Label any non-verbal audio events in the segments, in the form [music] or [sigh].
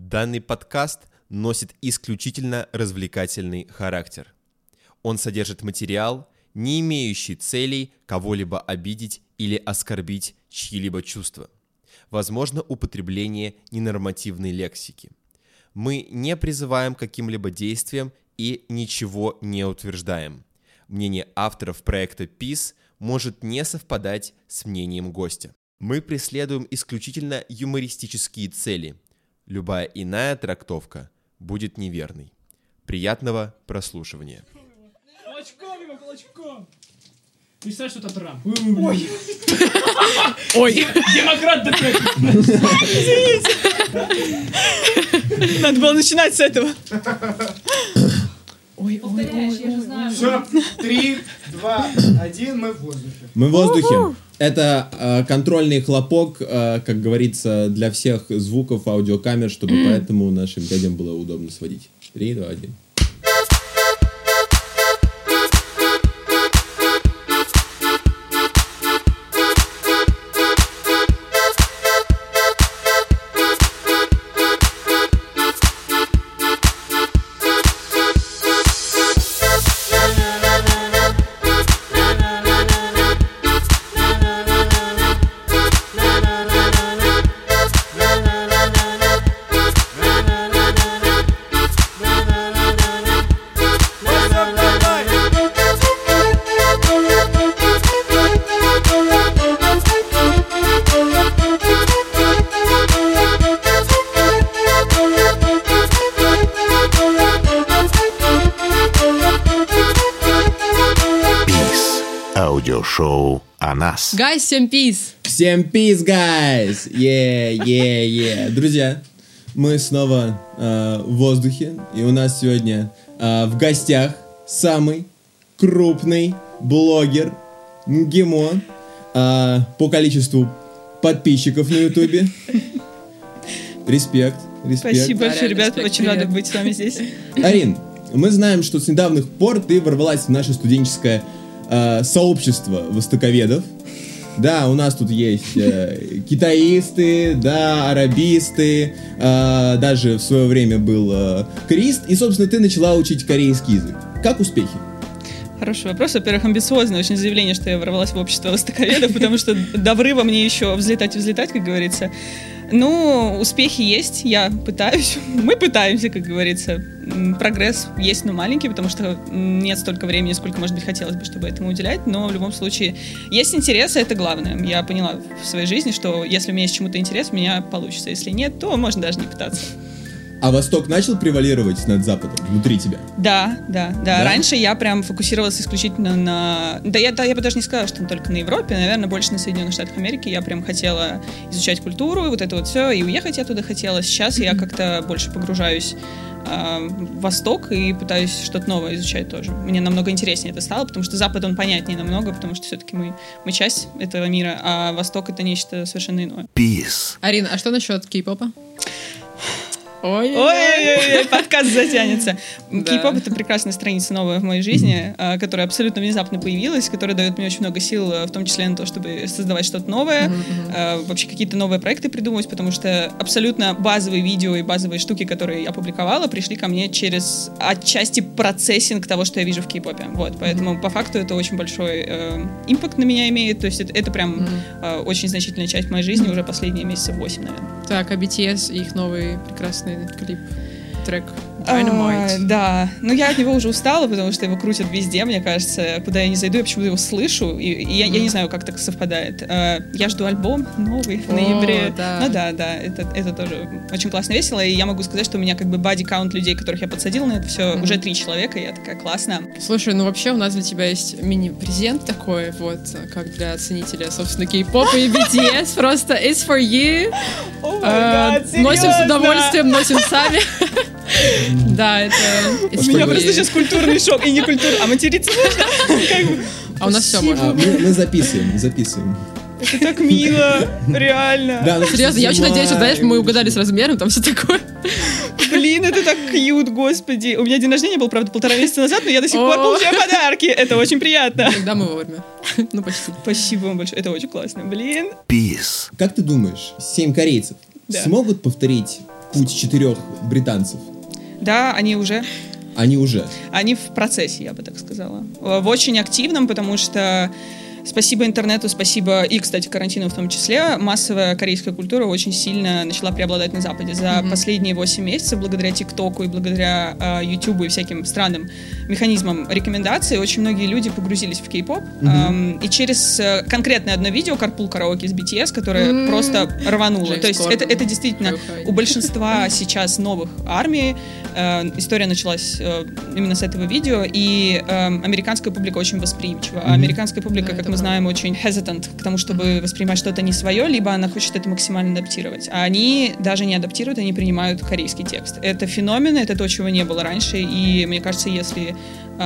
Данный подкаст носит исключительно развлекательный характер. Он содержит материал, не имеющий целей кого-либо обидеть или оскорбить чьи-либо чувства. Возможно употребление ненормативной лексики. Мы не призываем к каким-либо действиям и ничего не утверждаем. Мнение авторов проекта PIS может не совпадать с мнением гостя. Мы преследуем исключительно юмористические цели. Любая иная трактовка будет неверной. Приятного прослушивания. Кулачком его, кулачком! Представь, что это Трамп. Ой. Ой. Демократ да Надо было начинать с этого. Ой, ой, же знаю. Все, три, два, один, мы в воздухе. Мы в воздухе. Это э, контрольный хлопок, э, как говорится, для всех звуков аудиокамер, чтобы поэтому нашим дядям было удобно сводить. Три, два, один. Guys, всем peace. Всем peace, guys! Yeah, yeah, yeah. Друзья, мы снова э, в воздухе, и у нас сегодня э, в гостях самый крупный блогер МГИМО э, по количеству подписчиков на Ютубе. Респект, респект. Спасибо большое, ребят. Очень рада быть с вами здесь. Арин, мы знаем, что с недавних пор ты ворвалась в наше студенческое э, сообщество востоковедов. Да, у нас тут есть э, китаисты, да, арабисты, э, даже в свое время был э, кореист, и, собственно, ты начала учить корейский язык. Как успехи? Хороший вопрос. Во-первых, амбициозное очень заявление, что я ворвалась в общество востоковедов, потому что до врыва мне еще взлетать и взлетать, как говорится. Ну, успехи есть, я пытаюсь. [laughs] Мы пытаемся, как говорится. Прогресс есть, но маленький, потому что нет столько времени, сколько, может быть, хотелось бы, чтобы этому уделять. Но в любом случае есть интерес, это главное. Я поняла в своей жизни, что если у меня есть чему-то интерес, у меня получится. Если нет, то можно даже не пытаться. А Восток начал превалировать над Западом внутри тебя? Да, да, да, Да? Раньше я прям фокусировалась исключительно на... Да я, да, я бы даже не сказала, что только на Европе, наверное, больше на Соединенных Штатах Америки. Я прям хотела изучать культуру, и вот это вот все, и уехать я туда хотела. Сейчас я как-то больше погружаюсь а, в Восток и пытаюсь что-то новое изучать тоже. Мне намного интереснее это стало, потому что Запад, он понятнее намного, потому что все-таки мы, мы часть этого мира, а Восток — это нечто совершенно иное. Пис. Арина, а что насчет кей-попа? Ой, Ой-ой-ой, подкаст затянется. Кей-поп — это прекрасная страница новая в моей жизни, а, которая абсолютно внезапно появилась, которая дает мне очень много сил, а, в том числе на то, чтобы создавать что-то новое, а, вообще какие-то новые проекты придумывать, потому что абсолютно базовые видео и базовые штуки, которые я публиковала, пришли ко мне через отчасти процессинг того, что я вижу в кей-попе. Вот, поэтому по факту это очень большой э, импакт на меня имеет, то есть это, это прям э, очень значительная часть моей жизни уже последние месяца 8, наверное. Так, а BTS и их новый прекрасный клип, трек А, Dynamite. да, но я от него уже устала, потому что его крутят везде, мне кажется. Куда я не зайду, я почему-то его слышу, и, и я, я не знаю, как так совпадает. А, я жду альбом новый в О, ноябре. да. Ну да, да, это, это тоже очень классно, весело, и я могу сказать, что у меня как бы бади-каунт людей, которых я подсадила на это все, уже три человека, и я такая, классно. Слушай, ну вообще у нас для тебя есть мини-презент такой, вот, как для ценителя, собственно, кей-попа и BTS. Просто it's for you. [laughs] Э, Носим с удовольствием, носим сами. [laughs] [laughs] Да, это У меня просто сейчас культурный шок, и не культура, а материться [laughs] можно? А у нас все можно. А, мы, мы записываем, записываем. Это так мило, реально. Да, ну, Серьезно, я очень надеюсь, что, знаешь, мы угадали с размером, там все такое. Блин, это так кьют, господи. У меня день рождения был, правда, полтора месяца назад, но я до сих пор получаю подарки. Это очень приятно. Когда мы вовремя. [laughs] Ну, почти. Спасибо вам большое. Это очень классно. Блин. Пис. Как ты думаешь, семь корейцев смогут повторить путь четырех британцев? Да, они уже. Они уже. Они в процессе, я бы так сказала. В очень активном, потому что Спасибо интернету, спасибо и, кстати, карантину в том числе. Массовая корейская культура очень сильно начала преобладать на Западе. За mm-hmm. последние 8 месяцев, благодаря ТикТоку и благодаря э, Ютубу и всяким странным механизмам рекомендаций, очень многие люди погрузились в кей-поп. Mm-hmm. Эм, и через э, конкретное одно видео «Карпул караоке» с BTS, которое mm-hmm. просто рвануло. Джеймс То есть это, это действительно у большинства сейчас новых армий э, история началась э, именно с этого видео, и э, американская публика очень восприимчива. Mm-hmm. А американская публика, Да, как мы правда. знаем, очень hesitant к тому, чтобы воспринимать что-то не свое, либо она хочет это максимально адаптировать. А они даже не адаптируют, они принимают корейский текст. Это феномен, это то, чего не было раньше, и мне кажется, если э,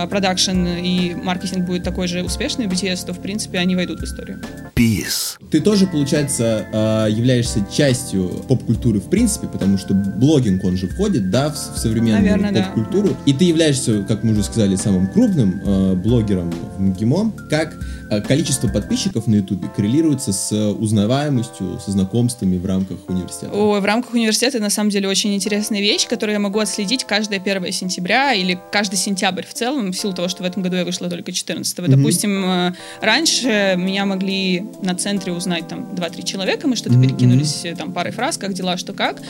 продакшн и маркетинг будет такой же успешный у BTS, то, в принципе, они войдут в историю. Peace. Ты тоже, получается, э, являешься частью поп-культуры в принципе, потому что блогинг, он же входит, да, в, современную Наверное, да. поп-культуру. И ты являешься, как мы уже сказали, самым крупным э, блогером в МГИМО. Как количество подписчиков на Ютубе коррелируется с узнаваемостью, со знакомствами в рамках университета? Ой, в рамках университета на самом деле очень интересная вещь, которую я могу отследить каждое 1 сентября или каждый сентябрь в целом, в силу того, что в этом году я вышла только 14 Мгм. Допустим, э, раньше меня могли на центре узнать там 2-3 человека, мы что-то Мгм, перекинулись э, там парой фраз, как дела, что как.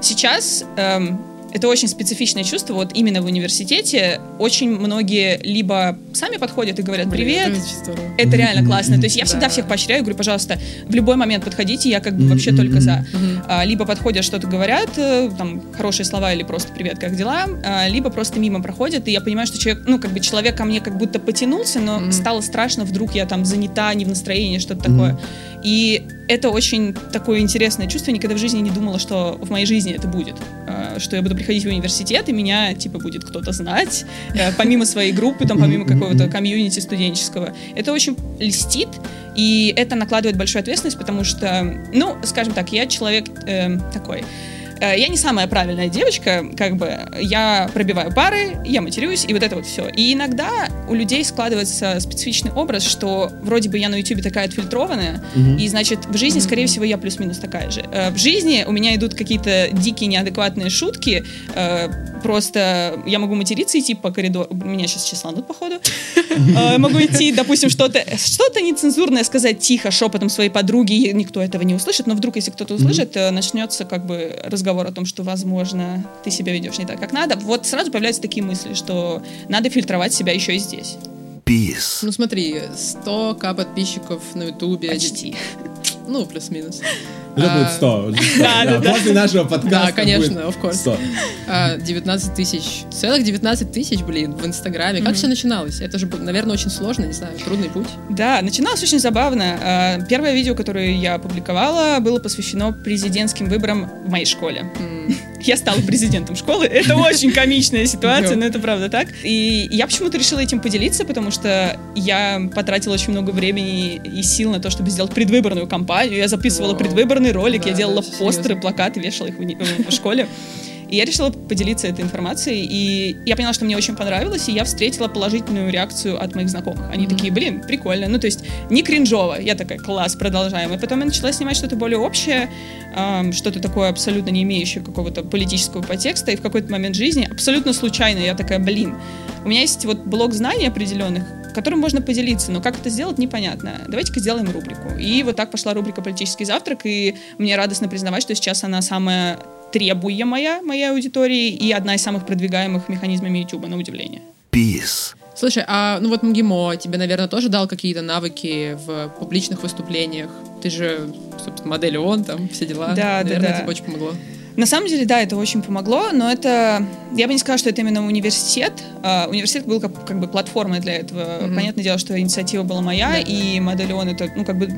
Сейчас эм, это очень специфичное чувство. Вот именно в университете очень многие либо сами подходят и говорят Блин, «Привет», это реально классно. То есть я Да. всегда всех поощряю, говорю, пожалуйста, в любой момент подходите, я как бы вообще только за. А, Либо подходят, что-то говорят, э, там, хорошие слова или просто «привет, как дела?», а, либо просто мимо проходят, и я понимаю, что человек, ну, как бы человек ко мне как будто потянулся, но стало страшно, вдруг я там занята, не в настроении, что-то такое. И это очень такое интересное чувство, никогда в жизни не думала, что в моей жизни это будет, А, что я буду приходить в университет, и меня, типа, будет кто-то знать, э, помимо своей группы, там, помимо какого-то комьюнити студенческого. Это очень льстит, и это накладывает большую ответственность, потому что, ну, скажем так, я человек э, такой. Э, Я не самая правильная девочка, как бы я пробиваю пары, я матерюсь, и вот это вот все. И иногда у людей складывается специфичный образ, что вроде бы я на Ютубе такая отфильтрованная, Мгм. и значит в жизни, скорее всего, я плюс-минус такая же. Э, В жизни у меня идут какие-то дикие неадекватные шутки, э, просто я могу материться, идти по коридору, меня сейчас числанут, походу, [laughs] могу идти, допустим, что-то что-то нецензурное сказать тихо, шепотом своей подруги, никто этого не услышит, но вдруг, если кто-то услышит, начнется как бы разговор о том, что, возможно, ты себя ведешь не так, как надо. Вот сразу появляются такие мысли, что надо фильтровать себя еще и здесь. Peace. Ну смотри, 100к подписчиков на Ютубе. Почти. Ну, плюс-минус. Это А, будет 100. Да, да, да. После нашего подкаста Да, конечно, of course. 100. А, 19 тысяч, целых 19 тысяч, блин, в Инстаграме. Как Мгм. все начиналось? Это же, наверное, очень сложно, не знаю, трудный путь. Да, начиналось очень забавно. А, Первое видео, которое я опубликовала, было посвящено президентским выборам в моей школе. Я стала президентом школы. [laughs] Это очень комичная ситуация, но это правда так. И я почему-то решила этим поделиться, потому что я потратила очень много времени и сил на то, чтобы сделать предвыборную кампанию. Я записывала предвыборный ролик, я делала постеры, плакаты, вешала их в школе. И я решила поделиться этой информацией, и я поняла, что мне очень понравилось, и я встретила положительную реакцию от моих знакомых. Они Мгм. такие, блин, прикольно. Ну, то есть не кринжово. Я такая, класс, продолжаем. И потом я начала снимать что-то более общее, ам, что-то такое абсолютно не имеющее какого-то политического подтекста, и в какой-то момент жизни, абсолютно случайно, я такая, блин, у меня есть вот блок знаний определенных, которым можно поделиться, но как это сделать, непонятно. Давайте-ка сделаем рубрику. И вот так пошла рубрика «Политический завтрак», и мне радостно признавать, что сейчас она самая требуемая моей аудитории и одна из самых продвигаемых механизмами YouTube, на удивление. Peace. Слушай, а ну вот МГИМО тебе, наверное, тоже дал какие-то навыки в публичных выступлениях. Ты же, собственно, модель ООН, там, все дела. Да, да, наверное, да. тебе очень помогло. На самом деле, да, это очень помогло, но это... Я бы не сказала, что это именно университет. А, университет был как, как бы платформой для этого. Мгм. Понятное дело, что инициатива была моя, Да. и модель он это, ну, как бы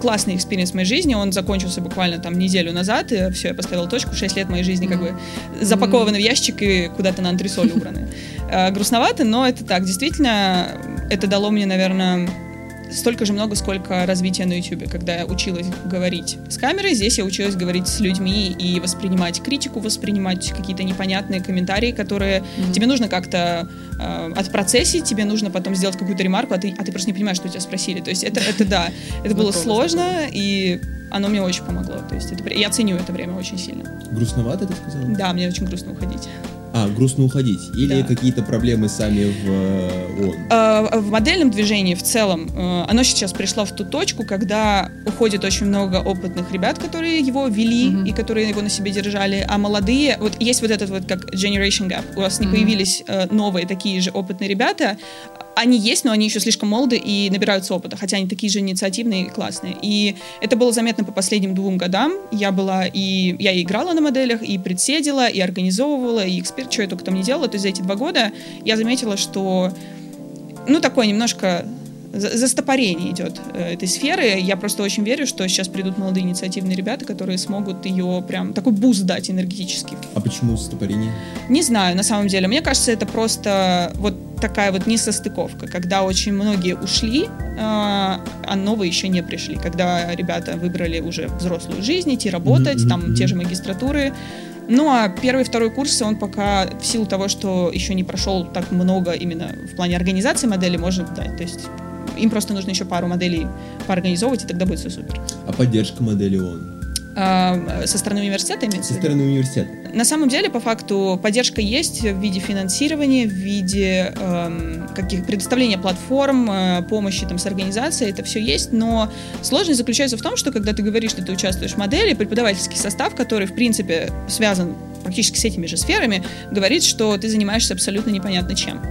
классный experience в моей жизни. Он закончился буквально там неделю назад, и все, я поставила точку. Шесть лет моей жизни как бы запакованы в ящик и куда-то на антресоль убраны. А, Грустновато, но это так. Действительно, это дало мне, наверное, столько же много, сколько развития на YouTube. Когда я училась говорить с камерой, здесь я училась говорить с людьми и воспринимать критику, воспринимать какие-то непонятные комментарии, которые Мгм. тебе нужно как-то э, отпроцессить, тебе нужно потом сделать какую-то ремарку, а ты, а ты просто не понимаешь, что тебя спросили. То есть это, это да, это было Знакомо, сложно, и оно мне очень помогло. То есть это, я ценю это время очень сильно. Грустновато, ты сказала? Да, мне очень грустно уходить. А, грустно уходить. Или Да. какие-то проблемы сами в ООН? Э, В модельном движении в целом э, оно сейчас пришло в ту точку, когда уходит очень много опытных ребят, которые его вели Мгм. и которые его на себе держали, а молодые, вот есть вот этот вот как generation gap, у вас не Мгм. появились э, новые такие же опытные ребята, они есть, но они еще слишком молоды и набираются опыта, хотя они такие же инициативные и классные. И это было заметно по последним двум годам. Я была и я и играла на моделях, и председила, и организовывала, и эксперт, что я только там не делала. То есть за эти два года я заметила, что ну, такое немножко застопорение идет э, этой сферы. Я просто очень верю, что сейчас придут молодые инициативные ребята, которые смогут ей прям такой boost дать энергетически. А почему стопорение? Не знаю, на самом деле. Мне кажется, это просто вот такая вот несостыковка, когда очень многие ушли, э, а новые еще не пришли. Когда ребята выбрали уже взрослую жизнь, идти работать, Мгм, там те же магистратуры. Ну, а первый второй курсы он пока в силу того, что еще не прошел так много именно в плане организации модели, может дать. То есть им просто нужно еще пару моделей поорганизовывать, и тогда будет все супер. А поддержка модели ООН? А, со стороны университета имеется Со стороны университета. На самом деле, по факту, поддержка есть в виде финансирования, в виде эм, каких предоставления платформ, э, помощи там, с организацией, это все есть, но сложность заключается в том, что когда ты говоришь, что ты участвуешь в модели, преподавательский состав, который, в принципе, связан практически с этими же сферами, говорит, что ты занимаешься абсолютно непонятно чем.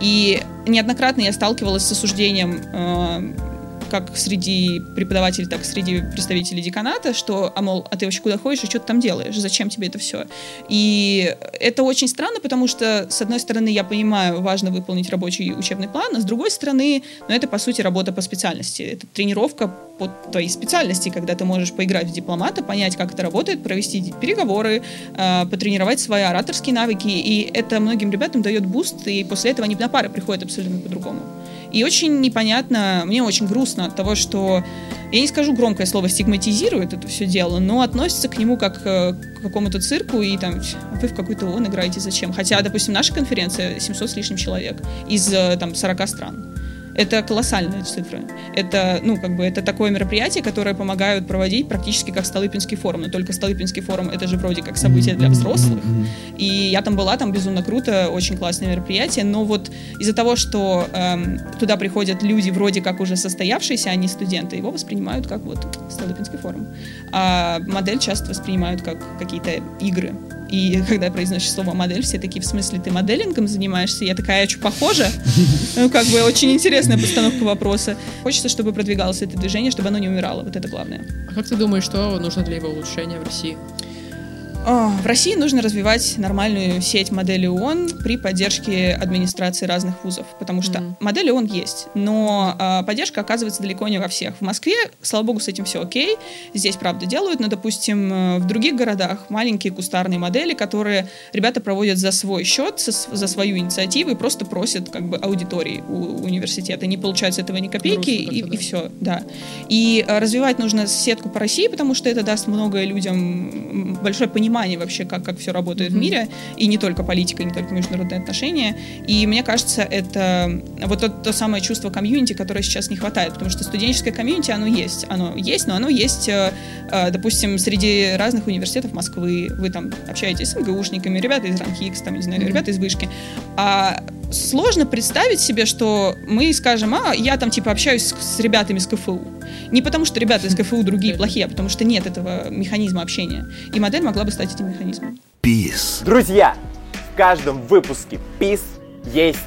И неоднократно я сталкивалась с осуждением э, как среди преподавателей, так и среди представителей деканата, что, а мол, а ты вообще куда ходишь и что ты там делаешь, зачем тебе это все? И это очень странно, потому что, с одной стороны, я понимаю, важно выполнить рабочий учебный план, а с другой стороны, ну, это, по сути, работа по специальности. Это тренировка по твоей специальности, когда ты можешь поиграть в дипломата, понять, как это работает, провести переговоры, э, потренировать свои ораторские навыки, и это многим ребятам дает буст, и после этого они на пары приходят абсолютно по-другому. И очень непонятно, мне очень грустно от того, что, я не скажу громкое слово, стигматизирует это все дело, но относится к нему как э, к какому-то цирку, и там вы в какой-то ООН играете зачем? Хотя, допустим, наша конференция 700 с лишним человек из э, там 40 стран. Это колоссальные цифры. Это, ну, как бы, это такое мероприятие, которое помогают проводить практически как Столыпинский форум. Но только Столыпинский форум — это же вроде как событие для взрослых. И я там была, там безумно круто, очень классное мероприятие. Но вот из-за того, что эм, туда приходят люди вроде как уже состоявшиеся, а не студенты, его воспринимают как вот Столыпинский форум. А модель часто воспринимают как какие-то игры. И когда произносишь слово модель, все такие, в смысле, ты моделингом занимаешься? Я такая, я что, похожа? [laughs] Ну, как бы очень интересная постановка вопроса. Хочется, чтобы продвигалось это движение, чтобы оно не умирало. Вот это главное. А как ты думаешь, что нужно для его улучшения в России? В России нужно развивать нормальную сеть моделей ООН при поддержке администрации разных вузов, потому что Мгм. модели ООН есть, но а, поддержка оказывается далеко не во всех. В Москве, слава богу, с этим все окей, здесь правда делают, но, допустим, э, в других городах маленькие кустарные модели, которые ребята проводят за свой счет, со- за свою инициативу и просто просят как бы аудитории у университета. Не получают с этого ни копейки, и, как-то, и да. все, да. И э, развивать нужно сетку по России, потому что это даст много людям большое понимание вообще, как, как все работает в Мгм. мире, и не только политика, и не только международные отношения. И мне кажется, это вот то, то самое чувство комьюнити, которое сейчас не хватает, потому что студенческое комьюнити, оно есть. Оно есть, но оно есть, э, э, допустим, среди разных университетов Москвы. Вы там общаетесь с МГУшниками, ребята из РАНХИКС, там, не знаю, Мгм. ребята из Вышки. А сложно представить себе, что мы скажем, а, я там типа общаюсь с, с ребятами с КФУ. Не потому, что ребята из КФУ другие [laughs] плохие, а потому что нет этого механизма общения. И модель могла бы стать этим механизмом. Peace. Друзья, в каждом выпуске ПИС есть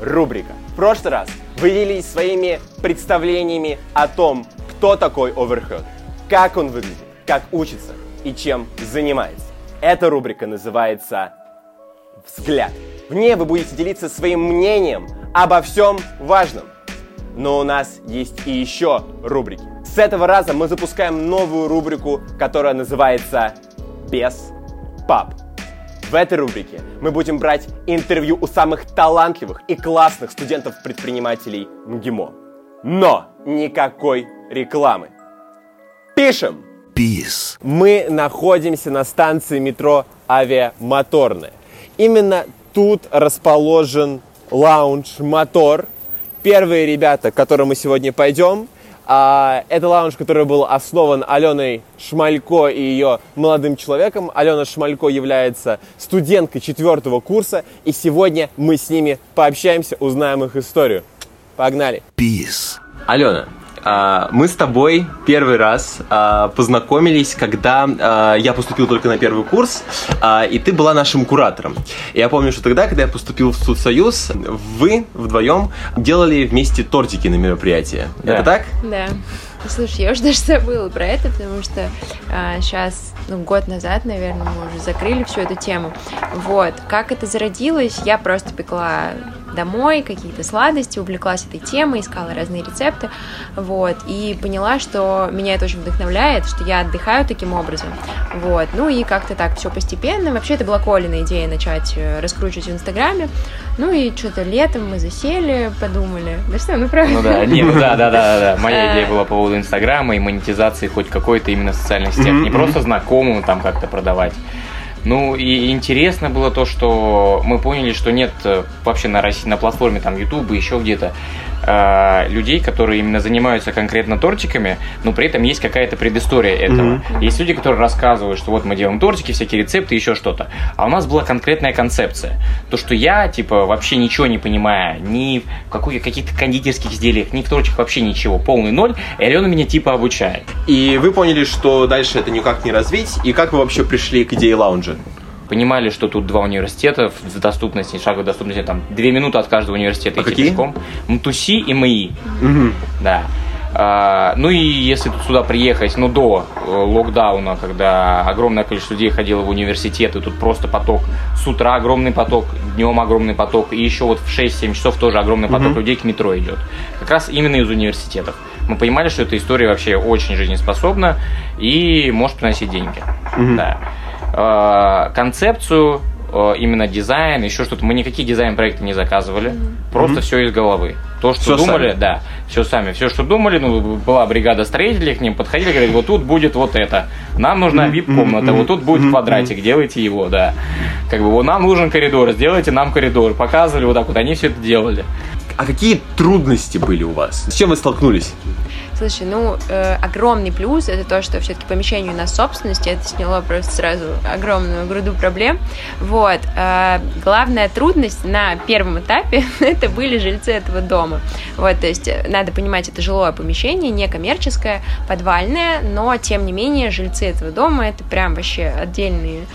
рубрика. В прошлый раз вы делились своими представлениями о том, кто такой Overhead, как он выглядит, как учится и чем занимается. Эта рубрика называется «Взгляд». В ней вы будете делиться своим мнением обо всем важном. Но у нас есть и еще рубрики. С этого раза мы запускаем новую рубрику, которая называется «Без пап». В этой рубрике мы будем брать интервью у самых талантливых и классных студентов-предпринимателей МГИМО. Но никакой рекламы. Пишем! Peace. Мы находимся на станции метро Авиамоторная. Именно тут расположен лаунж «Мотор». Первые ребята, к которым мы сегодня пойдем, А, это лаунж, который был основан Аленой Шмалько и ее молодым человеком. Алена Шмалько является студенткой четвертого курса, и сегодня мы с ними пообщаемся, узнаем их историю. Погнали! Peace. Алена, мы с тобой первый раз а, познакомились, когда а, я поступил только на первый курс, а, и ты была нашим куратором. Я помню, что тогда, когда я поступил в Студсоюз, вы вдвоем делали вместе тортики на мероприятии. Да. Это так? Да. Слушай, я уже даже забыла про это, потому что сейчас, ну, год назад, наверное, мы уже закрыли всю эту тему. Вот. Как это зародилось, я просто пекла домой какие-то сладости, увлеклась этой темой, искала разные рецепты, вот, и поняла, что меня это очень вдохновляет, что я отдыхаю таким образом, вот, ну и как-то так все постепенно, вообще это была Колина идея начать э, раскручивать в Инстаграме, ну и что-то летом мы засели, подумали, да что, ну правда. Ну да, не, ну да, да, да, да. Э. Моя идея была по поводу Инстаграма и монетизации хоть какой-то именно в социальных сетях. Не просто знакомым там как-то продавать. Ну и интересно было то, что мы поняли, что нет э, вообще на России, на платформе там YouTube и еще где-то э, людей, которые именно занимаются конкретно тортиками, но при этом есть какая-то предыстория этого. Есть люди, которые рассказывают, что вот мы делаем тортики, всякие рецепты, еще что-то. А у нас была конкретная концепция. То, что я, типа, вообще ничего не понимая, ни в какой, каких-то кондитерских изделиях, ни в тортиках вообще ничего, полный ноль, и Алена меня типа обучает. И вы поняли, что дальше это никак не развить, и как вы вообще пришли к идее лаунжа? Понимали, что тут два университета в доступности, шаговой доступности, там, две минуты от каждого университета А идти какие? пешком. МТУСИ и МАИ. Да. А, ну и если тут сюда приехать, ну до э, локдауна, когда огромное количество людей ходило в университет, и тут просто поток, с утра огромный поток, днем огромный поток, и еще вот в 6-7 часов тоже огромный поток людей к метро идет. Как раз именно из университетов. Мы понимали, что эта история вообще очень жизнеспособна и может приносить деньги. Да. А, концепцию, э, именно дизайн, еще что-то. Мы никакие дизайн-проекты не заказывали. Просто все из головы. То, что Всё думали, сами. да, все сами. Все, что думали, ну, была бригада строителей, к ним подходили, говорили, вот тут будет вот это. Нам нужна вип-комната, вот тут будет квадратик, делайте его, да. Как бы, вот нам нужен коридор, сделайте нам коридор. Показывали вот так вот, они все это делали. А какие трудности были у вас? С чем вы столкнулись? Слушай, ну, э, огромный плюс это то, что все-таки помещение у нас собственности, это сняло просто сразу огромную груду проблем. Вот. э, главная трудность на первом этапе [laughs] это были жильцы этого дома. Вот, то есть э, надо понимать, это жилое помещение, не коммерческое, подвальное, но тем не менее жильцы этого дома это прям вообще отдельные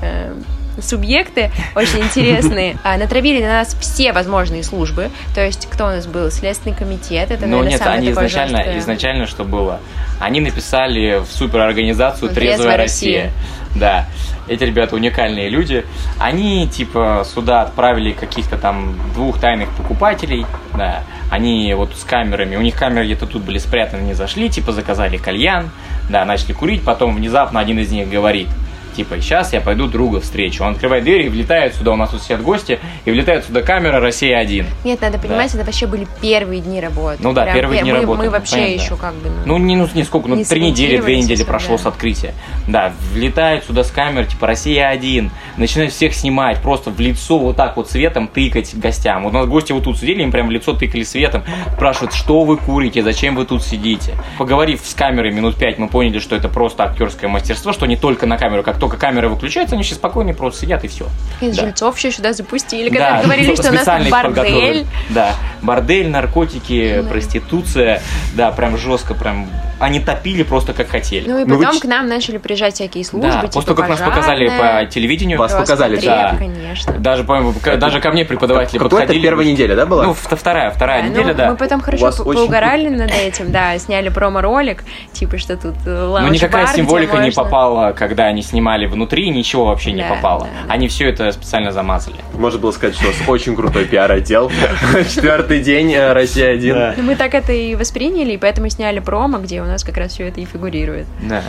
э, субъекты очень интересные. [laughs] А, Натравили на нас все возможные службы. То есть, кто у нас был? Следственный комитет. Это, Но наверное, нет, самое они такое изначально, жесткое. изначально что было? Они написали в суперорганизацию Ну, «Трезвая «Трезвая Россия». Россия». Да, эти ребята уникальные люди. Они, типа, сюда отправили каких-то там двух тайных покупателей, да. Они вот с камерами, у них камеры где-то тут были спрятаны, не зашли, типа, заказали кальян, да, начали курить, потом внезапно один из них говорит, Типа, сейчас я пойду друга встречу. Он открывает дверь и влетает сюда, у нас тут сидят гости, и влетает сюда камера «Россия-1». Нет, надо понимать, это вообще были первые дни работы. Ну да, Прям первые пе- дни мы, работы, Мы ну, вообще понятно. еще как бы... Ну, не, ну, не сколько, ну, Не три недели, две недели прошло да. с открытия. Да, влетает сюда с камер, типа, Россия-1, начинает всех снимать, просто в лицо вот так вот светом тыкать гостям. Вот у нас гости вот тут сидели, им прям в лицо тыкали светом, спрашивают, что вы курите, зачем вы тут сидите. Поговорив с камерой минут пять, мы поняли, что это просто актерское мастерство, что не только на камеру, как только камера выключается, они все спокойно просто сидят и все. Из Да. жильцов еще сюда запустили, когда Да, говорили, что у нас бордель. Да, бордель, наркотики, проституция, да, прям жестко, прям они топили просто как хотели. Ну и Ну, вы потом ч- к нам начали приезжать всякие службы, да, типа после того, как нас показали по телевидению, Вас показали, да. конечно. даже, по-моему, к- даже ко мне преподаватели Какой-то подходили. первая неделя, да, была? Ну, вто- вторая, вторая Да, неделя, ну, да. Мы потом хорошо по- очень поугорали над этим, да, сняли промо-ролик, типа, что тут э, Ну, никакая символика не попала, когда они снимали внутри, ничего вообще не Да, попало. да, да. Они все это специально замазали. Можно было сказать, что у вас очень крутой пиар-отдел. [laughs] Четвертый день, э, Россия-1. Ну, мы так это и восприняли, и поэтому сняли промо, где у нас как раз все это и фигурирует. Да.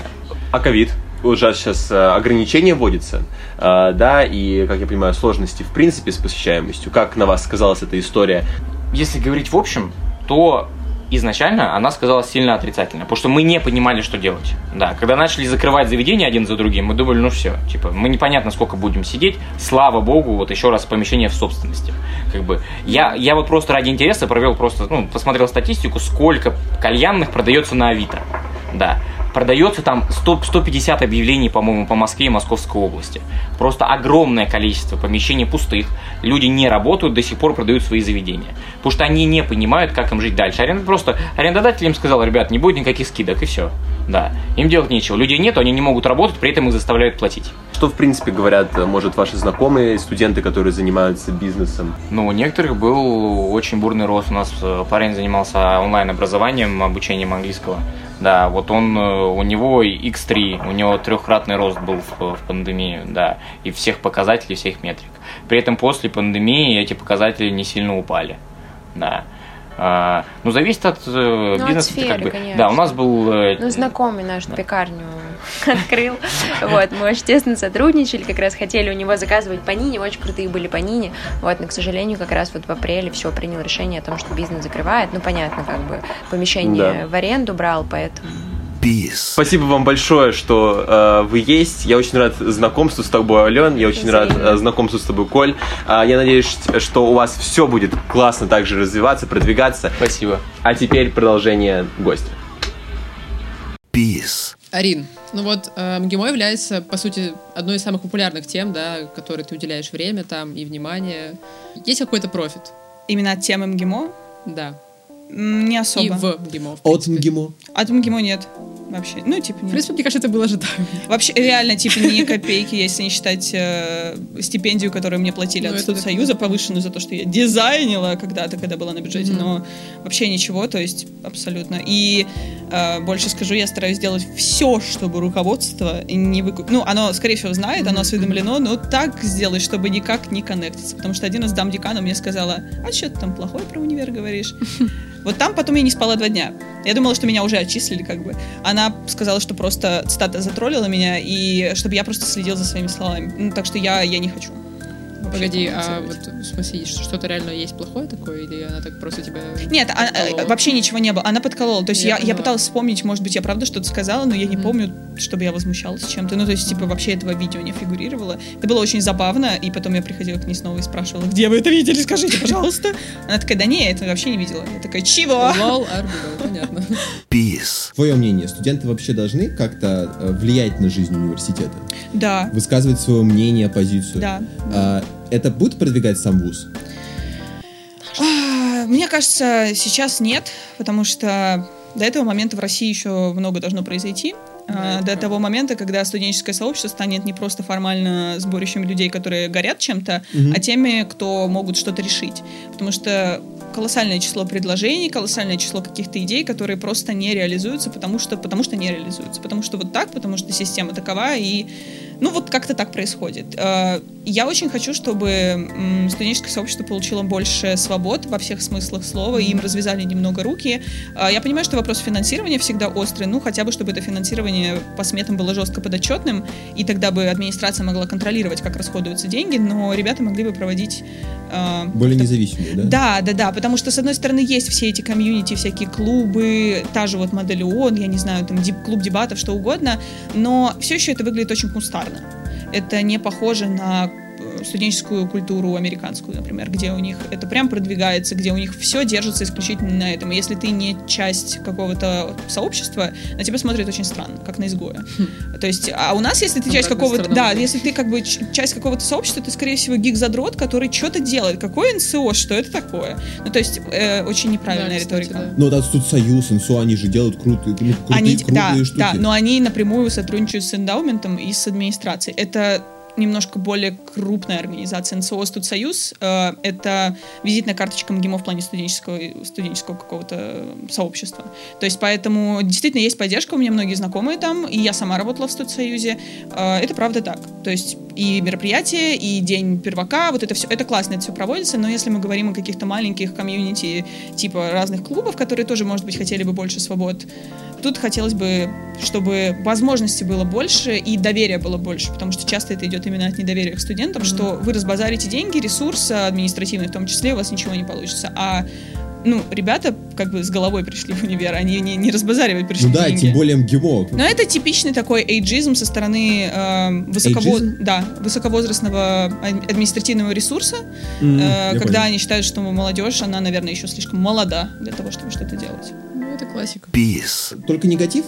А ковид? Уже сейчас э, ограничения вводятся, э, да, и, как я понимаю, сложности в принципе с посещаемостью. Как на вас сказалась эта история? Если говорить в общем, то изначально она сказала сильно отрицательно, потому что мы не понимали, что делать. Да, когда начали закрывать заведения один за другим, мы думали, ну все, типа, мы непонятно, сколько будем сидеть. Слава богу, вот еще раз помещение в собственности. Как бы я, я вот просто ради интереса провел просто, ну, посмотрел статистику, сколько кальянных продается на Авито. Да. Продается там 100, 150 объявлений, по-моему, по Москве и Московской области. Просто огромное количество помещений пустых. Люди не работают, до сих пор продают свои заведения. Потому что они не понимают, как им жить дальше. Арен... Просто арендодатель им сказал, ребят, не будет никаких скидок, и все. Да. Им делать нечего. Людей нету, они не могут работать, при этом их заставляют платить. Что, в принципе, говорят, может, ваши знакомые, студенты, которые занимаются бизнесом? Ну, у некоторых был очень бурный рост. У нас э, парень занимался онлайн-образованием, обучением английского. Да, вот он, э, у него X3, у него трехкратный рост был в, в пандемии, да, и всех показателей, всех метрик. При этом после пандемии эти показатели не сильно упали, да. А, ну, зависит от э, Ну, от бизнеса. сферы, как бы. конечно. Да, у нас был... э, Ну, знакомый наш пекарню [laughs] открыл. Вот, мы очень тесно сотрудничали, как раз хотели у него заказывать панини, очень крутые были панини. Вот, но, к сожалению, как раз вот в апреле все принял решение о том, что бизнес закрывает. Ну, понятно, как бы помещение Да. в аренду брал, поэтому... Peace. Спасибо вам большое, что э, вы есть. Я очень рад знакомству с тобой, Ален. Я очень рад э, знакомству с тобой, Коль. А, я надеюсь, что у вас все будет классно также развиваться, продвигаться. Спасибо. А теперь продолжение гостя. Peace. Арин, ну вот э, МГИМО является, по сути, одной из самых популярных тем, да, которой ты уделяешь время там и внимание. Есть какой-то профит? Именно от темы МГИМО? Да. Не особо. И в МГИМО. в От. МГИМО. От МГИМО нет. Вообще. Ну, типа, В нет. принципе, мне кажется, это было ожидаемо. Вообще, реально, типа, ни копейки, если не считать э, стипендию, которую мне платили Ну, от Студсоюза, повышенную за то, что я дизайнила когда-то, когда была на бюджете, Мгм. но вообще ничего, то есть абсолютно. И э, больше скажу, я стараюсь сделать все, чтобы руководство не выкуп... Ну, оно, скорее всего, знает, оно осведомлено, но так сделать, чтобы никак не коннектиться. Потому что один из дам декана мне сказала, а что ты там плохое про универ говоришь? [laughs] Вот там потом я не спала два дня. Я думала, что меня уже отчислили, как бы. Она сказала, что просто цитата затроллила меня, и чтобы я просто следил за своими словами. Ну, так что я, я не хочу. Погоди, а вот в смысле, что- что-то реально есть плохое такое, или она так просто тебя... Нет, а- э, вообще ничего не было. Она подколола. То есть Я я, я пыталась вспомнить, может быть, я правда что-то сказала, но я не помню, чтобы я возмущалась чем-то. Ну, то есть, типа, вообще этого видео не фигурировало. Это было очень забавно, и потом я приходила к ней снова и спрашивала, где вы это видели, скажите, пожалуйста. Она такая, да не, я это вообще не видела. Я такая, чего? Лол, понятно. Peace. Твое мнение, студенты вообще должны как-то э, влиять на жизнь университета? Да, Высказывать свое мнение, позицию? да. А, это будет продвигать сам вуз? А, Мне кажется, сейчас нет, потому что до этого момента в России еще много должно произойти. А, До того момента, когда студенческое сообщество станет не просто формально сборищем людей, которые горят чем-то, Мгм. а теми, кто могут что-то решить. Потому что колоссальное число предложений, колоссальное число каких-то идей, которые просто не реализуются, потому что, потому что не реализуются. Потому что вот так, потому что система такова, и ну вот как-то так происходит. Э, Я очень хочу, чтобы студенческое сообщество получило больше свобод во всех смыслах слова, и им развязали немного руки. Э, Я понимаю, что вопрос финансирования всегда острый, ну хотя бы, чтобы это финансирование по сметам было жестко подотчетным, и тогда бы администрация могла контролировать, как расходуются деньги, но ребята могли бы проводить... э, Более независимые, да? да, да, да, потому что, с одной стороны, есть все эти комьюнити, всякие клубы, та же вот модель ООН, я не знаю, там дип- клуб дебатов, что угодно, но все еще это выглядит очень кустарно. Это не похоже на студенческую культуру американскую, например, где у них это прям продвигается, где у них все держится исключительно на этом. И если ты не часть какого-то сообщества, на тебя смотрят очень странно, как на изгоя. То есть, а у нас, если ты часть Обратная какого-то, да, если ты как бы часть какого-то сообщества, ты, скорее всего, гик-задрот, который что-то делает. Какое НСО? Что это такое? Ну, то есть, э, очень неправильная Да, кстати, риторика. да. Ну, вот тут Союз, ИНСО, они же делают крутые, ну, крутые, Они, крутые да, штуки. да, но они напрямую сотрудничают с эндаументом и с администрацией. Это немножко более крупная организация. НСО Студсоюз э, — это визитная карточка МГИМО в плане студенческого, студенческого какого-то сообщества. То есть поэтому действительно есть поддержка, у меня многие знакомые там, и я сама работала в Студсоюзе. Э, это правда так. То есть и мероприятия, и день первака, вот это все, это классно, это все проводится, но если мы говорим о каких-то маленьких комьюнити, типа разных клубов, которые тоже, может быть, хотели бы больше свобод, тут хотелось бы, чтобы возможностей было больше и доверия было больше, потому что часто это идет именно от недоверия к студентам, что вы разбазарите деньги, ресурс административный в том числе, у вас ничего не получится. А ну, ребята как бы с головой пришли в универ, они не, не разбазаривать пришли Ну да, деньги. тем более МГИМО. Но это типичный такой эйджизм со стороны э, высоково- да, высоковозрастного ад- административного ресурса, М, э, когда понял. они считают, что молодежь, она, наверное, еще слишком молода для того, чтобы что-то делать. Ну, это классика. Peace. Только негатив?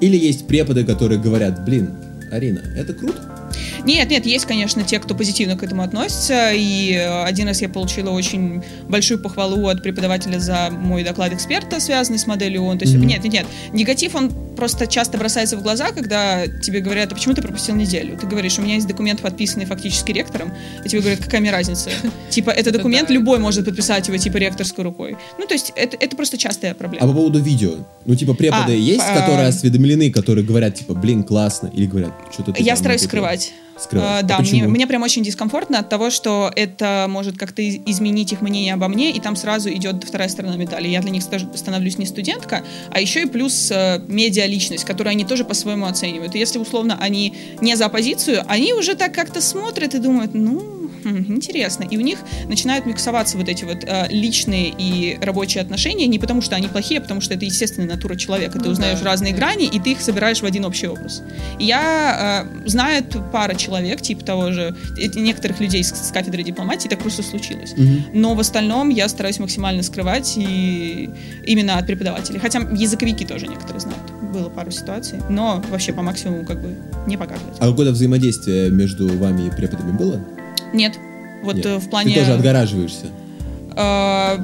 Или есть преподы, которые говорят, блин, Арина, это круто? Нет, нет, есть, конечно, те, кто позитивно к этому относится, и э, один раз я получила очень большую похвалу от преподавателя за мой доклад эксперта, связанный с моделью ООН. То есть, Мгм. нет, нет, нет, негатив, он просто часто бросается в глаза, когда тебе говорят, а почему ты пропустил неделю? Ты говоришь, у меня есть документ, подписанный фактически ректором, и тебе говорят, какая мне разница? [laughs] Типа, это документ, любой может подписать его, типа, ректорской рукой. Ну, то есть, это, это просто частая проблема. А по поводу видео? Ну, типа, преподы А, есть, а, которые осведомлены, которые говорят, типа, блин, классно, или говорят, что-то Я стараюсь напутал». скрывать. Скрывать. А, А да, мне, почему? мне прям очень дискомфортно от того, что это может как-то из- изменить их мнение обо мне, и там сразу идет вторая сторона медали. Я для них становлюсь не студентка, а еще и плюс э, медиа-личность, которую они тоже по-своему оценивают. И если, условно, они не за оппозицию, они уже так как-то смотрят и думают, ну, хм, интересно. И у них начинают миксоваться вот эти вот э, личные и рабочие отношения не потому, что они плохие, а потому что это естественная натура человека. Ты Ну узнаешь да, разные да. грани, и ты их собираешь в один общий образ. И я э, знаю пара человек, типа того же, э, некоторых людей с, с кафедры дипломатии, так просто случилось. Но в остальном я стараюсь максимально скрывать и именно от преподавателей. Хотя языковики тоже некоторые знают. Было пару ситуаций, но вообще по максимуму как бы не показывать. А какое-то взаимодействие между вами и преподами было? Нет. Вот Нет. э, в плане... Ты тоже отгораживаешься. э,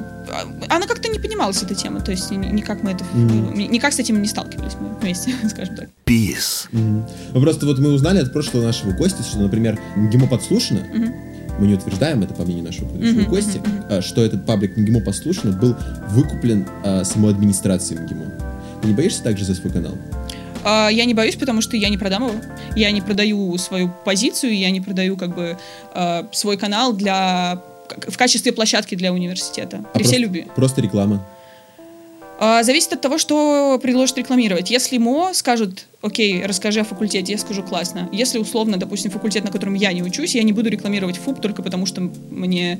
она как-то не понималась, эта тема. То есть ни- никак мы это... Мгм. Никак с этим не сталкивались мы вместе, [laughs] скажем так. Peace. Мгм. Ну, Просто вот мы узнали от прошлого нашего гостя, что, например, МГИМО подслушано, Мгм. мы не утверждаем это по мнению нашего предыдущего Мгм, гостя, а, что этот паблик МГИМО подслушано был выкуплен а, самой администрацией МГИМО. Ты не боишься также за свой канал? А, Я не боюсь, потому что я не продам его. Я не продаю свою позицию, я не продаю как бы э, свой канал для в качестве площадки для университета. А При всей просто- любви. Просто реклама. А, Зависит от того, что предложат рекламировать. Если МО скажут, окей, расскажи о факультете, я скажу классно. Если условно, допустим, факультет, на котором я не учусь, я не буду рекламировать ФУП только потому, что мне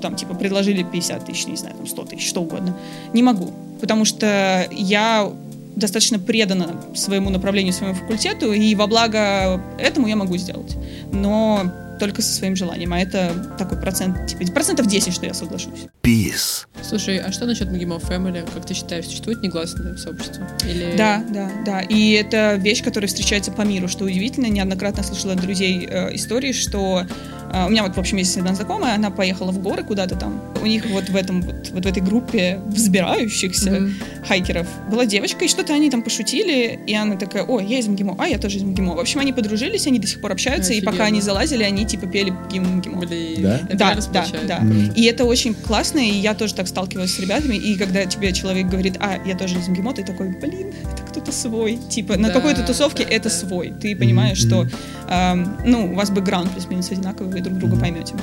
там, типа, предложили 50 тысяч, не знаю, там, 100 тысяч, что угодно. Не могу, потому что я достаточно предана своему направлению, своему факультету, и во благо этому я могу сделать. Но только со своим желанием. А это такой процент, типа, процентов 10, что я соглашусь. Peace. Слушай, а что насчет МГИМО Family? Как ты считаешь, существует негласное сообщество? Или... Да, да, да. И это вещь, которая встречается по миру, что удивительно. Неоднократно слышала от друзей э, истории, что э, у меня вот, в общем, есть одна знакомая, она поехала в горы куда-то там. У них вот в этом вот, вот в этой группе взбирающихся Мгм. хайкеров была девочка, и что-то они там пошутили, и она такая, о, я из МГИМО, а я тоже из МГИМО. В общем, они подружились, они до сих пор общаются, и пока Офигенно. они залазили, они типа пели МГИМО. Блин, Да? это Да, да, да. Мгм. И это очень классно, и я тоже так сталкивалась с ребятами, и когда тебе человек говорит, а, я тоже из МГИМО, ты такой, блин, это кто-то свой. Типа, на Да, какой-то тусовке да, это да. свой. Ты понимаешь, Мгм, что, эм, ну, у вас бэкграунд плюс-минус одинаковый, вы друг друга Мгм. поймете.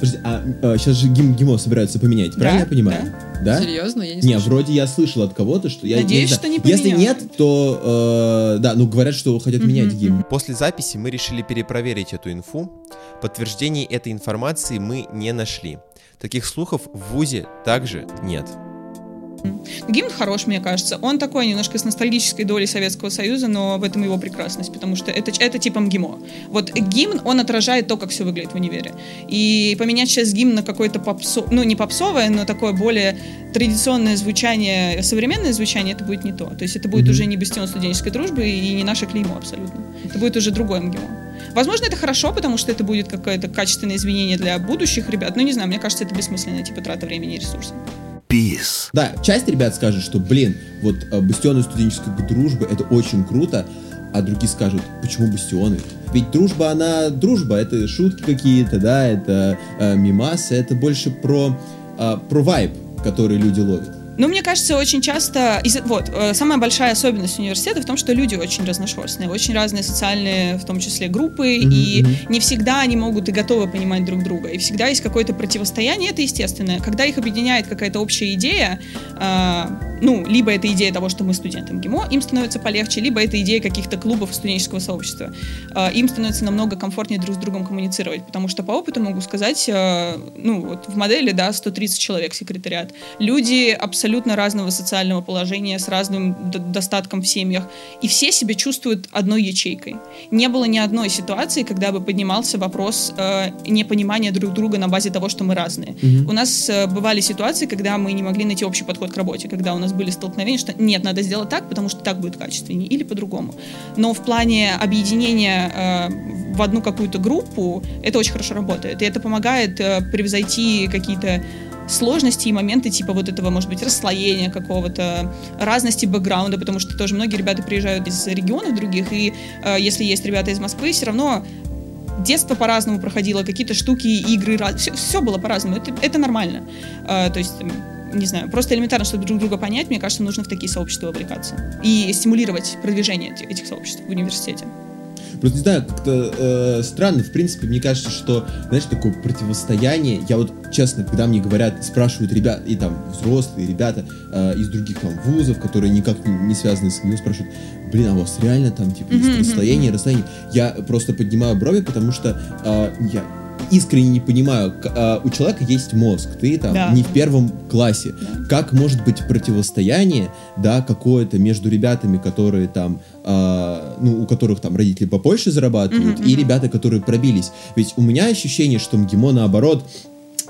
Подожди, а, сейчас же ГИМ, ГИМО собираются поменять, правильно Да, я понимаю? Да? Серьезно? Я не Не, вроде я слышал от кого-то, что я Надеюсь, не что не знаю. Если поменяют. нет, то э, да, ну говорят, что хотят Мгм, менять гимн. После записи мы решили перепроверить эту инфу. Подтверждений этой информации мы не нашли. Таких слухов в ВУЗе также нет. Гимн хорош, мне кажется. Он такой немножко с ностальгической долей Советского Союза, но в этом его прекрасность, потому что это, это типа МГИМО. Вот гимн, он отражает то, как все выглядит в универе. И поменять сейчас гимн на какое-то попсо... ну не попсовое, но такое более традиционное звучание, современное звучание, это будет не то. То есть это будет Мгм. уже не бастион студенческой дружбы и не наше клеймо абсолютно. Это будет уже другое МГИМО. Возможно, это хорошо, потому что это будет какое-то качественное изменение для будущих ребят. Ну, не знаю, мне кажется, это бессмысленная типа трата времени и ресурсов. Peace. Да, часть ребят скажет, что, блин, вот э, бастионы студенческой дружбы это очень круто, а другие скажут, почему бастионы? Ведь дружба, она дружба, это шутки какие-то, да, это э, мимасы, это больше про, э, про вайб, который люди ловят. Ну, мне кажется, очень часто... Вот, э, самая большая особенность университета в том, что люди очень разношерстные, очень разные социальные, в том числе, группы, Мгм, и не всегда они могут и готовы понимать друг друга. И всегда есть какое-то противостояние, это естественное. Когда их объединяет какая-то общая идея, э, ну, либо это идея того, что мы студенты МГИМО, им становится полегче, либо это идея каких-то клубов студенческого сообщества. Э, им становится намного комфортнее друг с другом коммуницировать, потому что по опыту могу сказать, э, ну, вот в модели, да, 130 человек секретариат. Люди абсолютно разного социального положения, с разным достатком в семьях, и все себя чувствуют одной ячейкой. Не было ни одной ситуации, когда бы поднимался вопрос э, непонимания друг друга на базе того, что мы разные. Мгм. У нас э, бывали ситуации, когда мы не могли найти общий подход к работе, когда у нас были столкновения, что нет, надо сделать так, потому что так будет качественнее, или по-другому. Но в плане объединения э, в одну какую-то группу это очень хорошо работает, и это помогает э, превзойти какие-то сложности и моменты типа вот этого, может быть, расслоения какого-то, разности бэкграунда, потому что тоже многие ребята приезжают из регионов других, и э, если есть ребята из Москвы, все равно детство по-разному проходило, какие-то штуки, игры, все, было по-разному, это, это нормально. Э, то есть не знаю, просто элементарно, чтобы друг друга понять, мне кажется, нужно в такие сообщества вовлекаться и стимулировать продвижение эти- этих сообществ в университете. Просто не знаю, как-то э, странно. В принципе, мне кажется, что, знаешь, такое противостояние. Я вот, честно, когда мне говорят, спрашивают ребят, и там взрослые ребята э, из других там вузов, которые никак не, не связаны с МГИМО, спрашивают, блин, а у вас реально там типа есть расстояние, расстояние? Я просто поднимаю брови, потому что э, я искренне не понимаю, э, у человека есть мозг, ты там Да. не в первом классе. Как может быть противостояние, да, какое-то между ребятами, которые там, а, ну, у которых там родители побольше зарабатывают, Мгм, и ребята, которые пробились. Ведь у меня ощущение, что МГИМО наоборот,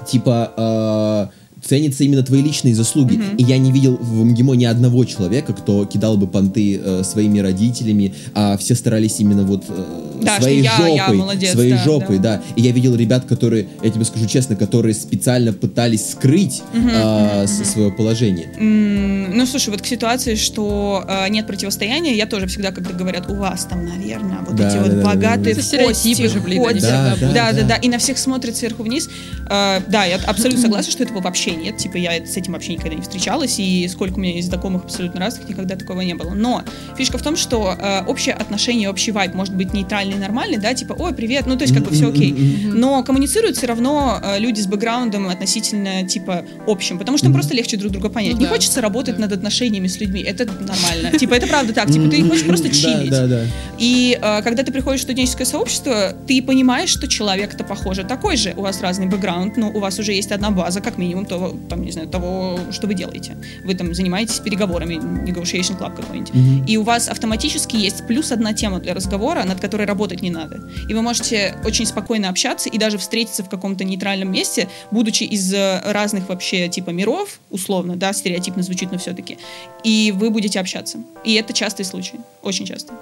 типа, а, ценятся именно твои личные заслуги. Мгм. И я не видел в МГИМО ни одного человека, кто кидал бы понты э, своими родителями, а все старались именно вот э, Да, что своей я- жопой, я молодец, своей да, жопой, да. да. И я видел ребят, которые, я тебе скажу честно, которые специально пытались скрыть а, мгм, с- мгм. свое положение. Ну, слушай, вот к ситуации, что э, нет противостояния, я тоже всегда, когда говорят, у вас там, наверное, вот Да, эти да, вот да, да, богатые да. стереотипы кости же, блин, ходят. да, будут. да, да, Да. И на всех смотрят сверху вниз. Э, Да, я абсолютно [clears throat] согласна, что этого вообще нет. Типа, я с этим вообще никогда не встречалась, и сколько у меня есть знакомых абсолютно разных, никогда такого не было. Но фишка в том, что э, общее отношение, общий вайб может быть нейтральный и нормальный, да, типа, ой, привет, ну, то есть, как бы все окей. Но коммуницируют все равно э, люди с бэкграундом относительно, типа, общим, потому что им просто легче друг друга понять. Ну не да, хочется работать да. над отношениями с людьми, это нормально. Типа, это правда так, типа, ты хочешь просто чилить. Да, да. И э, когда ты приходишь в студенческое сообщество, ты понимаешь, что человек-то, похоже, такой же. У вас разный бэкграунд, но у вас уже есть одна база, как минимум, того, там, не знаю, того, что вы делаете. Вы там занимаетесь переговорами, negotiation club какой-нибудь. И у вас автоматически есть плюс одна тема для разговора, над которой работать не надо. И вы можете очень спокойно общаться и даже встретиться в каком-то нейтральном месте, будучи из э, разных вообще типа миров, условно, да, стереотипно звучит, но все-таки. И вы будете общаться. И это частый случай. Очень часто.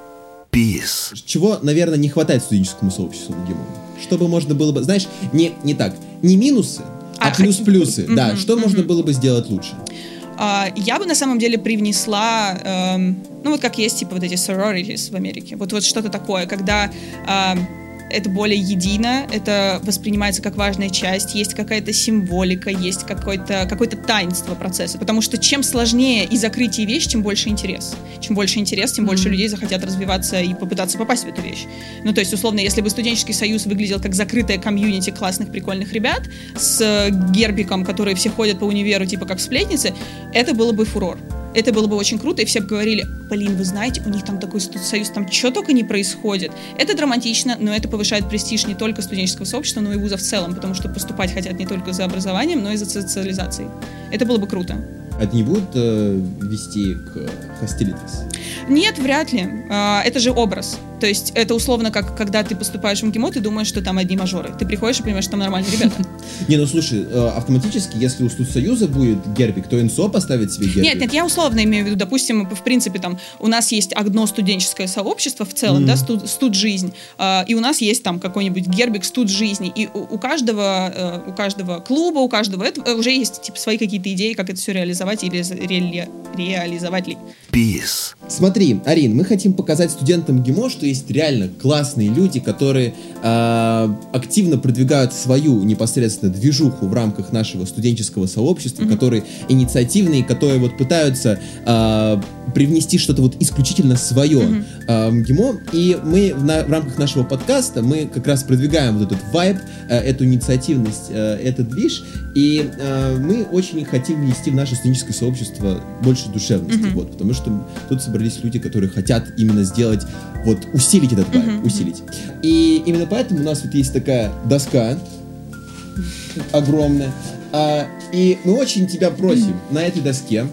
Peace. Чего, наверное, не хватает студенческому сообществу МГИМО? Чтобы можно было бы, знаешь, не, не так, не минусы, а, А, плюс-плюсы. мгм, Да, что можно мгм. было бы сделать лучше? А, я бы на самом деле привнесла, эм, ну вот как есть типа вот эти sororities в Америке, вот вот что-то такое, когда эм, это более едино, это воспринимается как важная часть, есть какая-то символика, есть какое-то какое таинство процесса, потому что чем сложнее и закрытие вещь, тем больше интерес. Чем больше интерес, тем больше людей захотят развиваться и попытаться попасть в эту вещь. Ну, то есть, условно, если бы студенческий союз выглядел как закрытая комьюнити классных, прикольных ребят с э, гербиком, которые все ходят по универу, типа как сплетницы, это было бы фурор. Это было бы очень круто, и все бы говорили, блин, вы знаете, у них там такой союз, там что только не происходит. Это драматично, но это повышает престиж не только студенческого сообщества, но и вуза в целом, потому что поступать хотят не только за образованием, но и за социализацией. Это было бы круто. Это не будет э, вести к hostilities? Нет, вряд ли. А, Это же образ. То есть это условно как когда ты поступаешь в МГИМО, ты думаешь, что там одни мажоры. Ты приходишь и понимаешь, что там нормальные ребята. [laughs] Не, ну слушай, э, автоматически, если у студсоюза будет гербик, то НСО поставит себе гербик. Нет, нет, я условно имею в виду, допустим, в принципе, там, у нас есть одно студенческое сообщество в целом, да, студ, жизнь, а, и у нас есть там какой-нибудь гербик студ жизни, и у, у каждого, э, у каждого клуба, у каждого этого уже есть типа свои какие-то идеи, как это все реализовать или реали- реализовать ли. Peace. Смотри, Арин, мы хотим показать студентам ГИМО, что есть реально классные люди, которые э, активно продвигают свою непосредственно движуху в рамках нашего студенческого сообщества, Мгм. которые инициативные, которые вот пытаются э, привнести что-то вот исключительно свое Мгм. э, в МГИМО. И мы в, на- в рамках нашего подкаста мы как раз продвигаем вот этот вайб, э, эту инициативность, э, этот движ. И э, мы очень хотим внести в наше студенческое сообщество больше душевности. Мгм. Вот, потому что тут собрались люди, которые хотят именно сделать, вот усилить этот вайб, Мгм, усилить. И именно поэтому у нас вот есть такая доска огромная. А, и мы очень тебя просим на этой доске,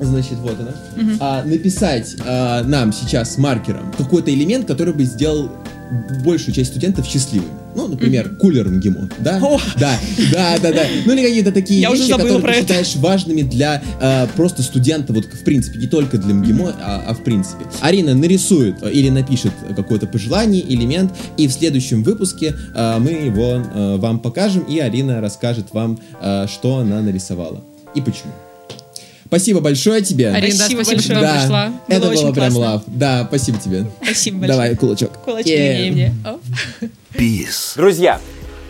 значит, вот она, Мгм. а, написать а, нам сейчас маркером какой-то элемент, который бы сделал большую часть студентов счастливыми. Ну, например, кулер МГИМО, да? О! Да, да, да, да. Ну, или какие-то такие Я вещи, которые ты считаешь важными для э, просто студента, вот в принципе, не только для МГИМО, а, а в принципе. Арина нарисует э, или напишет какое-то пожелание, элемент, и в следующем выпуске э, мы его э, вам покажем, и Арина расскажет вам, э, что она нарисовала и почему. Спасибо большое тебе. Арина, Спасибо спасибо, что большое. Да, пришла. это Было было, очень прям классно. лав. Да, спасибо тебе. Спасибо большое. Давай, кулачок. Кулачки Yeah. мне. Peace. Друзья,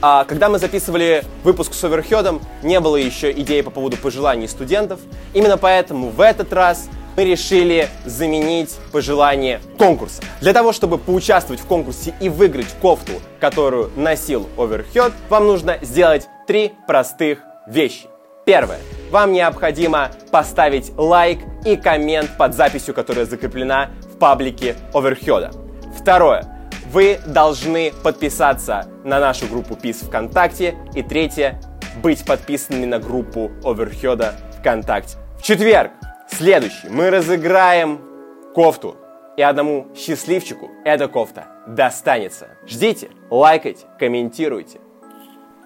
а, когда мы записывали выпуск с Оверхедом, не было еще идеи по поводу пожеланий студентов. Именно поэтому в этот раз мы решили заменить пожелание конкурса. Для того, чтобы поучаствовать в конкурсе и выиграть кофту, которую носил Оверхед, вам нужно сделать три простых вещи. Первое. Вам необходимо поставить лайк и коммент под записью, которая закреплена в паблике Оверхеда. Второе. Вы должны подписаться на нашу группу PIS ВКонтакте. И третье. Быть подписанными на группу Оверхеда ВКонтакте. В четверг, следующий, мы разыграем кофту. И одному счастливчику эта кофта достанется. Ждите, лайкайте, комментируйте.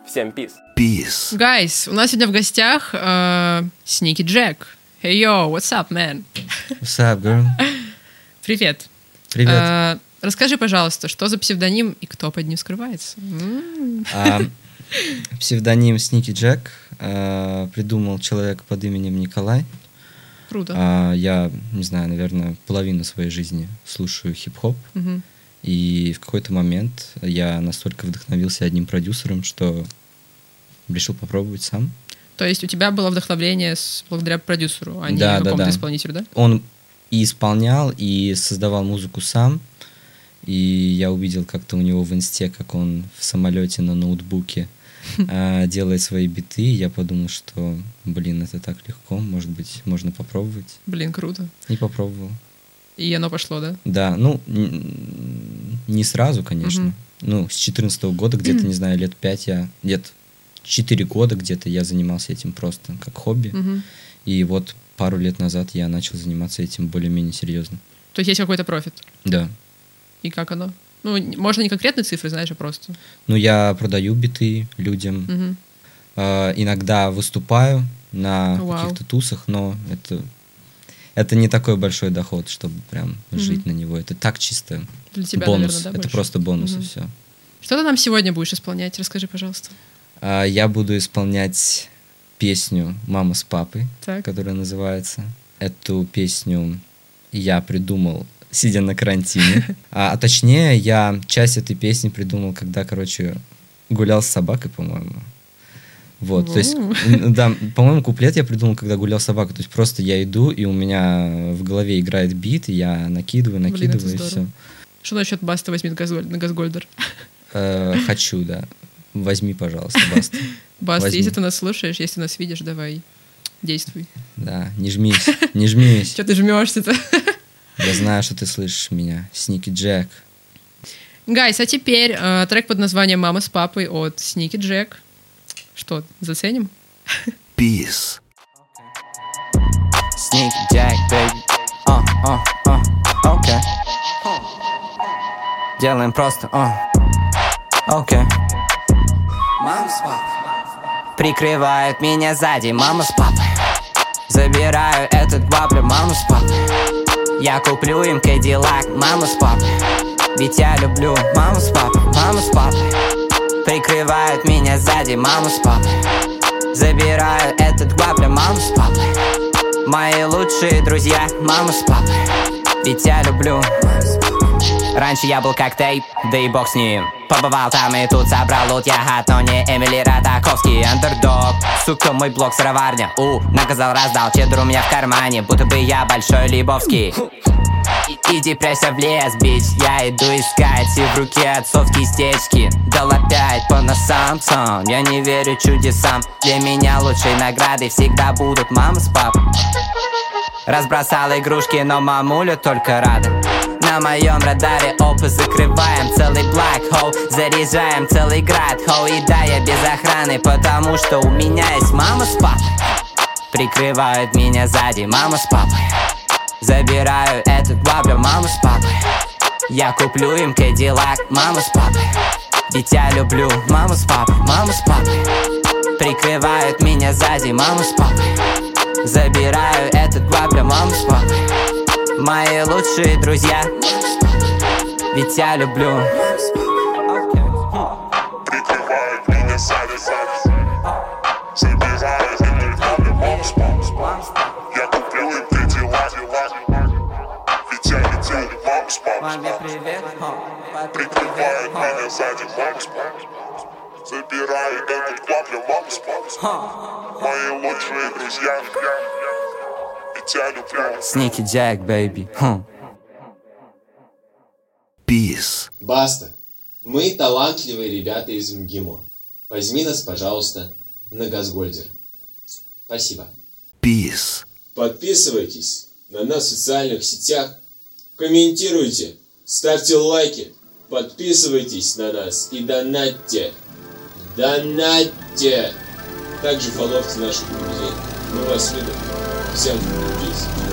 Всем пис. Peace. Гайс, у нас сегодня в гостях э, Сники Джек. Hey, yo, what's up, man? What's up, girl? Привет. Привет. Э, расскажи, пожалуйста, что за псевдоним и кто под ним скрывается? А, псевдоним Сники Джек а, придумал человек под именем Николай. Круто. А, я, не знаю, наверное, половину своей жизни слушаю хип-хоп. Мгм. И в какой-то момент я настолько вдохновился одним продюсером, что решил попробовать сам. То есть у тебя было вдохновление с, благодаря продюсеру, а не Да, да, какому-то да. исполнителю, да? Он и исполнял, и создавал музыку сам. И я увидел как-то у него в инсте, как он в самолете на ноутбуке [laughs] а, делает свои биты. Я подумал, что, блин, это так легко, может быть, можно попробовать. Блин, круто. И попробовал. И оно пошло, да? Да, ну, не сразу, конечно. Мгм. Ну, с 14 года, где-то, не знаю, лет 5 я, где-то 4 года где-то я занимался этим просто как хобби. Мгм. И вот пару лет назад я начал заниматься этим более-менее серьезно. То есть есть какой-то профит. Да. И как оно? Ну, можно не конкретные цифры, знаешь, а просто. Ну, я продаю биты людям. Мгм. А, иногда выступаю на Вау. каких-то тусах, но это, это не такой большой доход, чтобы прям Мгм. жить на него. Это так чисто Для тебя, бонус. наверное, да, это больше? просто бонус и Мгм. все. Что ты нам сегодня будешь исполнять? Расскажи, пожалуйста. А, я буду исполнять песню «Мама с папой», Так. которая называется. Эту песню я придумал, сидя на карантине. [laughs] А, а точнее, я часть этой песни придумал, когда, короче, гулял с собакой, по-моему. Вот, то есть, м, да, по-моему, куплет я придумал, когда гулял с собакой. То есть просто я иду, и у меня в голове играет бит, и я накидываю, Блин, накидываю, и все. Что насчет Баста возьмет Газголь- на Газгольдер? хочу, да. Возьми, пожалуйста, Баста. Баста, Возьми. если ты нас слушаешь, если нас видишь, давай, действуй. Да, не жмись, не жмись. Что ты жмешься-то? Я знаю, что ты слышишь меня. Сники Джек. Guys, а теперь э, трек под названием «Мама с папой» от Сники Джек. Что, заценим? Peace. Sneaky Jack, baby. Uh, uh, uh, окей. Делаем просто, uh. Окей. Мама с папой. Прикрывают меня сзади, мама с папой. Забираю этот баблю, маму с папой. Я куплю им Кадиллак, маму с папой. Ведь я люблю маму с папой, маму с папой. Прикрывают меня сзади, маму с папой. Забираю этот баблю, маму с папой. Мои лучшие друзья, мама с папой. Ведь я люблю Раньше я был как тейп, да и бог с ним. Побывал там и тут собрал лут Я гад, но не Эмили Ротаковский. Андердог, сука, мой блог сыроварня. У, наказал, раздал, чедр у меня в кармане Будто бы я большой Лебовский Иди прячься в лес, бич. Я иду искать И в руке отцовские стечки Дал опять по носам сон. Я не верю чудесам. Для меня лучшей наградой Всегда будут мама с папой. Разбросал игрушки, но мамуля только рада. На моем радаре опы закрываем целый black hole. Заряжаем целый град хоу И да, я без охраны, потому что у меня есть мама с папой. Прикрывают меня сзади мама с папой Забираю этот баблю маму с папой. Я куплю им кадиллак, мама с папой. Ведь я люблю маму с папой, маму с папой. Прикрывают меня сзади маму с папой. Забираю этот баблю маму с папой. Мои лучшие друзья. Ведь я люблю Маме привет, Прикрывает меня сзади маму с папой Забирает этот баблю маму с папой Мои лучшие друзья я люблю Сники Джек, baby хм. Peace. Баста. Мы талантливые ребята из МГИМО. Возьми нас, пожалуйста, на Газгольдер. Спасибо. Peace. Подписывайтесь на нас в социальных сетях, комментируйте, ставьте лайки, подписывайтесь на нас и донатьте. Донатьте! Также фоловьте наших друзей. Мы вас любим. Всем peace.